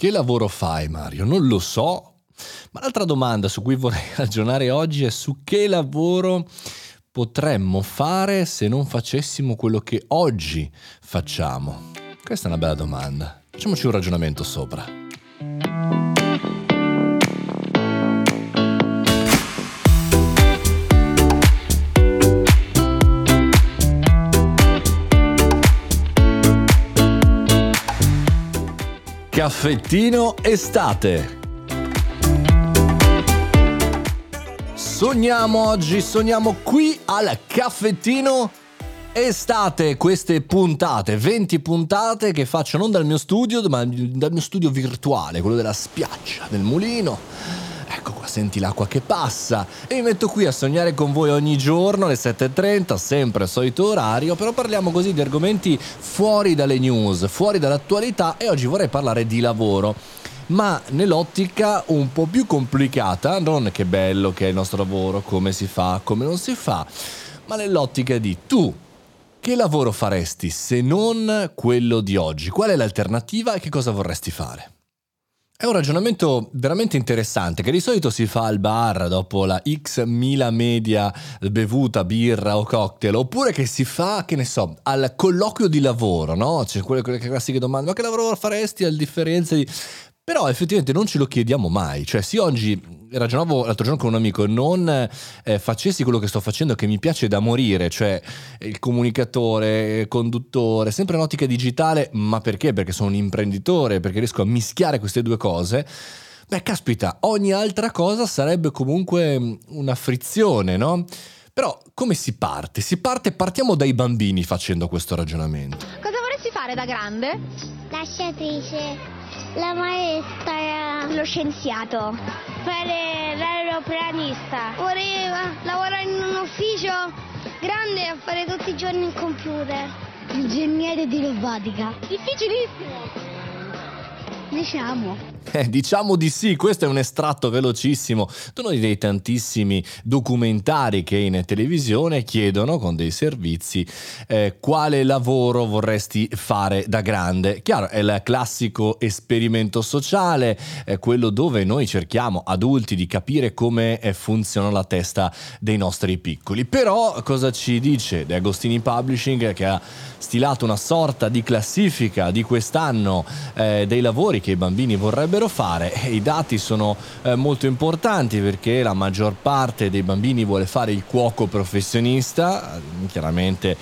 Che lavoro fai Mario? Non lo so. Ma l'altra domanda su cui vorrei ragionare oggi è su che lavoro potremmo fare se non facessimo quello che oggi facciamo. Questa è una bella domanda. Facciamoci un ragionamento sopra. Caffettino estate. Sogniamo oggi, sogniamo qui al caffettino estate queste puntate, 20 puntate che faccio non dal mio studio, ma dal mio studio virtuale, quello della spiaggia, del mulino senti l'acqua che passa e mi metto qui a sognare con voi ogni giorno alle 7.30, sempre solito orario, però parliamo così di argomenti fuori dalle news, fuori dall'attualità e oggi vorrei parlare di lavoro ma nell'ottica un po' più complicata, non che bello che è il nostro lavoro, come si fa, come non si fa, ma nell'ottica di tu che lavoro faresti se non quello di oggi? Qual è l'alternativa e che cosa vorresti fare? È un ragionamento veramente interessante che di solito si fa al bar dopo la X mila media bevuta, birra o cocktail, oppure che si fa, che ne so, al colloquio di lavoro, no? C'è quelle, quelle classiche domande, ma che lavoro faresti a differenza di... Però effettivamente non ce lo chiediamo mai, cioè se oggi ragionavo l'altro giorno con un amico, non eh, facessi quello che sto facendo che mi piace da morire, cioè il comunicatore, il conduttore, sempre in ottica digitale, ma perché? Perché sono un imprenditore, perché riesco a mischiare queste due cose. Beh, caspita, ogni altra cosa sarebbe comunque una frizione, no? Però come si parte? Si parte, partiamo dai bambini facendo questo ragionamento. Cosa vorresti fare da grande? La sciatrice. La maestra, lo scienziato, fare l'aeroplanista. Vorrei lavorare in un ufficio grande e fare tutti i giorni il computer. Ingegnere di robotica. Difficilissimo. Diciamo. Eh, diciamo di sì, questo è un estratto velocissimo di uno dei tantissimi documentari che in televisione chiedono con dei servizi eh, quale lavoro vorresti fare da grande. Chiaro, è il classico esperimento sociale, è quello dove noi cerchiamo adulti di capire come eh, funziona la testa dei nostri piccoli. Però cosa ci dice De Agostini Publishing che ha stilato una sorta di classifica di quest'anno eh, dei lavori che i bambini vorrebbero dovrebbero fare. I dati sono eh, molto importanti perché la maggior parte dei bambini vuole fare il cuoco professionista, chiaramente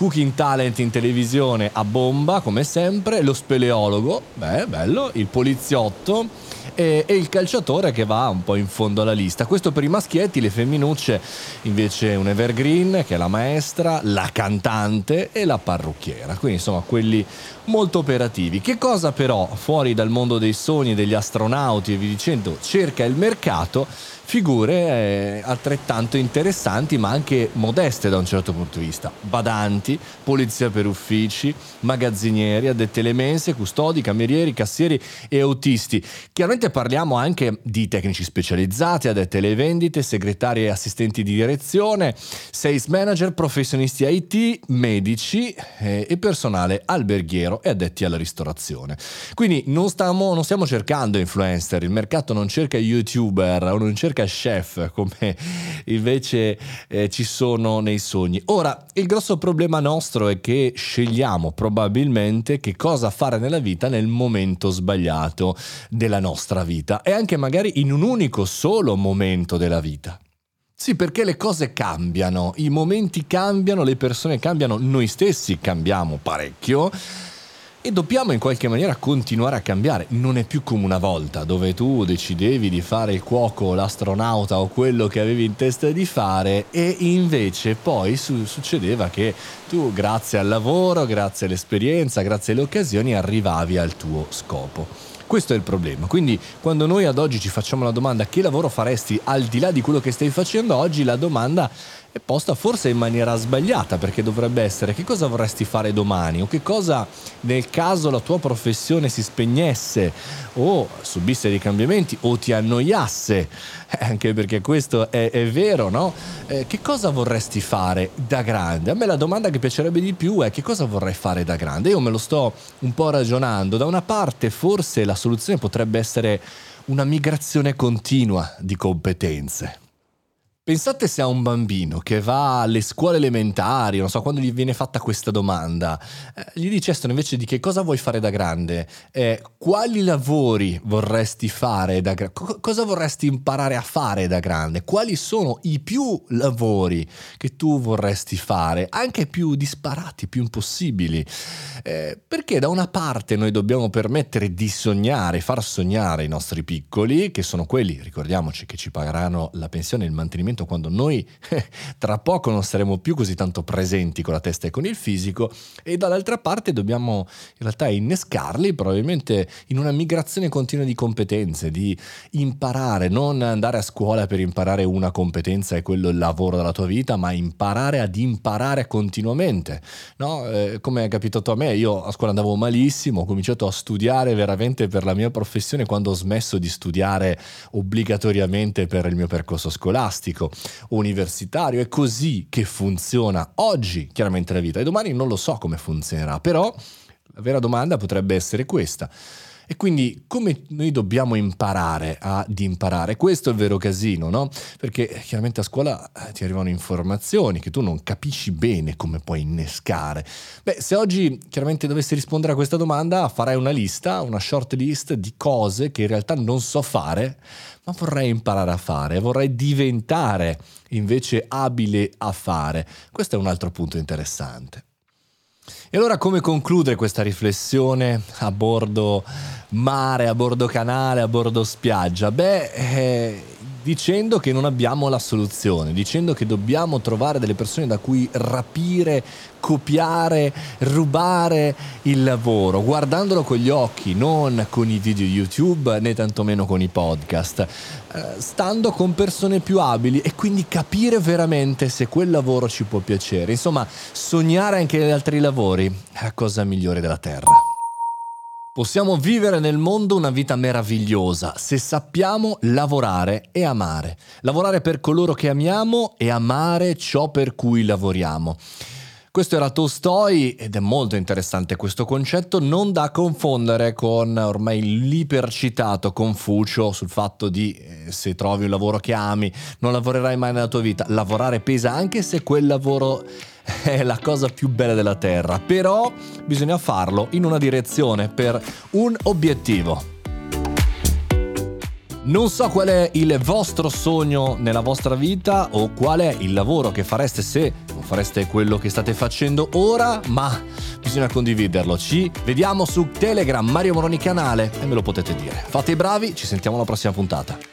cooking talent in televisione a bomba come sempre, lo speleologo, beh bello, il poliziotto e, e, il calciatore che va un po' in fondo alla lista. Questo per i maschietti, le femminucce invece un evergreen che è la maestra, la cantante e la parrucchiera, quindi insomma quelli molto operativi. Che cosa però fuori dal mondo dei sogni, degli astronauti e vi dicendo cerca il mercato? figure eh, altrettanto interessanti ma anche modeste da un certo punto di vista. Badanti, polizia per uffici, magazzinieri, addetti alle mense, custodi, camerieri, cassieri e autisti. Chiaramente parliamo anche di tecnici specializzati, addetti alle vendite, segretari e assistenti di direzione, sales manager, professionisti IT, medici eh, e personale alberghiero e addetti alla ristorazione. Quindi non, stiamo, non stiamo cercando influencer, il mercato non cerca youtuber o non cerca chef come invece eh, ci sono nei sogni. Ora, il grosso problema nostro è che scegliamo probabilmente che cosa fare nella vita nel momento sbagliato della nostra vita e anche magari in un unico solo momento della vita. Sì, perché le cose cambiano, i momenti cambiano, le persone cambiano, noi stessi cambiamo parecchio e dobbiamo in qualche maniera continuare a cambiare. Non è più come una volta dove tu decidevi di fare il cuoco, l'astronauta o quello che avevi in testa di fare e invece poi su- succedeva che tu grazie al lavoro, grazie all'esperienza, grazie alle occasioni arrivavi al tuo scopo. Questo è il problema. Quindi quando noi ad oggi ci facciamo la domanda che lavoro faresti al di là di quello che stai facendo oggi, la domanda è posta forse in maniera sbagliata perché dovrebbe essere che cosa vorresti fare domani o che cosa nel caso la tua professione si spegnesse o subisse dei cambiamenti o ti annoiasse, anche perché questo è, è vero, no? Eh, che cosa vorresti fare da grande? A me la domanda che piacerebbe di più è che cosa vorrei fare da grande? Io me lo sto un po' ragionando, da una parte forse la soluzione potrebbe essere una migrazione continua di competenze. Pensate se a un bambino che va alle scuole elementari, non so, quando gli viene fatta questa domanda, eh, gli dicessero invece di che cosa vuoi fare da grande, eh, quali lavori vorresti fare da grande, co- cosa vorresti imparare a fare da grande, quali sono i più lavori che tu vorresti fare, anche più disparati, più impossibili. Eh, perché da una parte noi dobbiamo permettere di sognare, far sognare i nostri piccoli, che sono quelli, ricordiamoci, che ci pagheranno la pensione e il mantenimento momento quando noi tra poco non saremo più così tanto presenti con la testa e con il fisico e dall'altra parte dobbiamo in realtà innescarli probabilmente in una migrazione continua di competenze, di imparare, non andare a scuola per imparare una competenza e quello il lavoro della tua vita, ma imparare ad imparare continuamente. No? Eh, come è capitato a me, io a scuola andavo malissimo, ho cominciato a studiare veramente per la mia professione quando ho smesso di studiare obbligatoriamente per il mio percorso scolastico universitario. È così che funziona oggi, chiaramente, la vita. E domani non lo so come funzionerà, però la vera domanda potrebbe essere questa. E quindi come noi dobbiamo imparare ad imparare? Questo è il vero casino, no? Perché chiaramente a scuola eh, ti arrivano informazioni che tu non capisci bene come puoi innescare. Beh, se oggi chiaramente dovessi rispondere a questa domanda, farai una lista, una short list di cose che in realtà non so fare, ma vorrei imparare a fare, vorrei diventare invece abile a fare. Questo è un altro punto interessante. E allora come conclude questa riflessione a bordo mare, a bordo canale, a bordo spiaggia? Beh, eh, dicendo che non abbiamo la soluzione, dicendo che dobbiamo trovare delle persone da cui rapire, copiare, rubare il lavoro, guardandolo con gli occhi, non con i video YouTube né tantomeno con i podcast, eh, stando con persone più abili e quindi capire veramente se quel lavoro ci può piacere. Insomma, sognare anche negli altri lavori è la cosa migliore della terra. Possiamo vivere nel mondo una vita meravigliosa se sappiamo lavorare e amare. Lavorare per coloro che amiamo e amare ciò per cui lavoriamo. Questo era Tolstoi ed è molto interessante questo concetto, non da confondere con ormai l'ipercitato Confucio sul fatto di eh, se trovi un lavoro che ami non lavorerai mai nella tua vita. Lavorare pesa anche se quel lavoro è la cosa più bella della Terra, però bisogna farlo in una direzione, per un obiettivo. Non so qual è il vostro sogno nella vostra vita o qual è il lavoro che fareste se non fareste quello che state facendo ora, ma bisogna condividerlo. Ci vediamo su Telegram, Mario Moroni canale e me lo potete dire. Fate i bravi, ci sentiamo alla prossima puntata.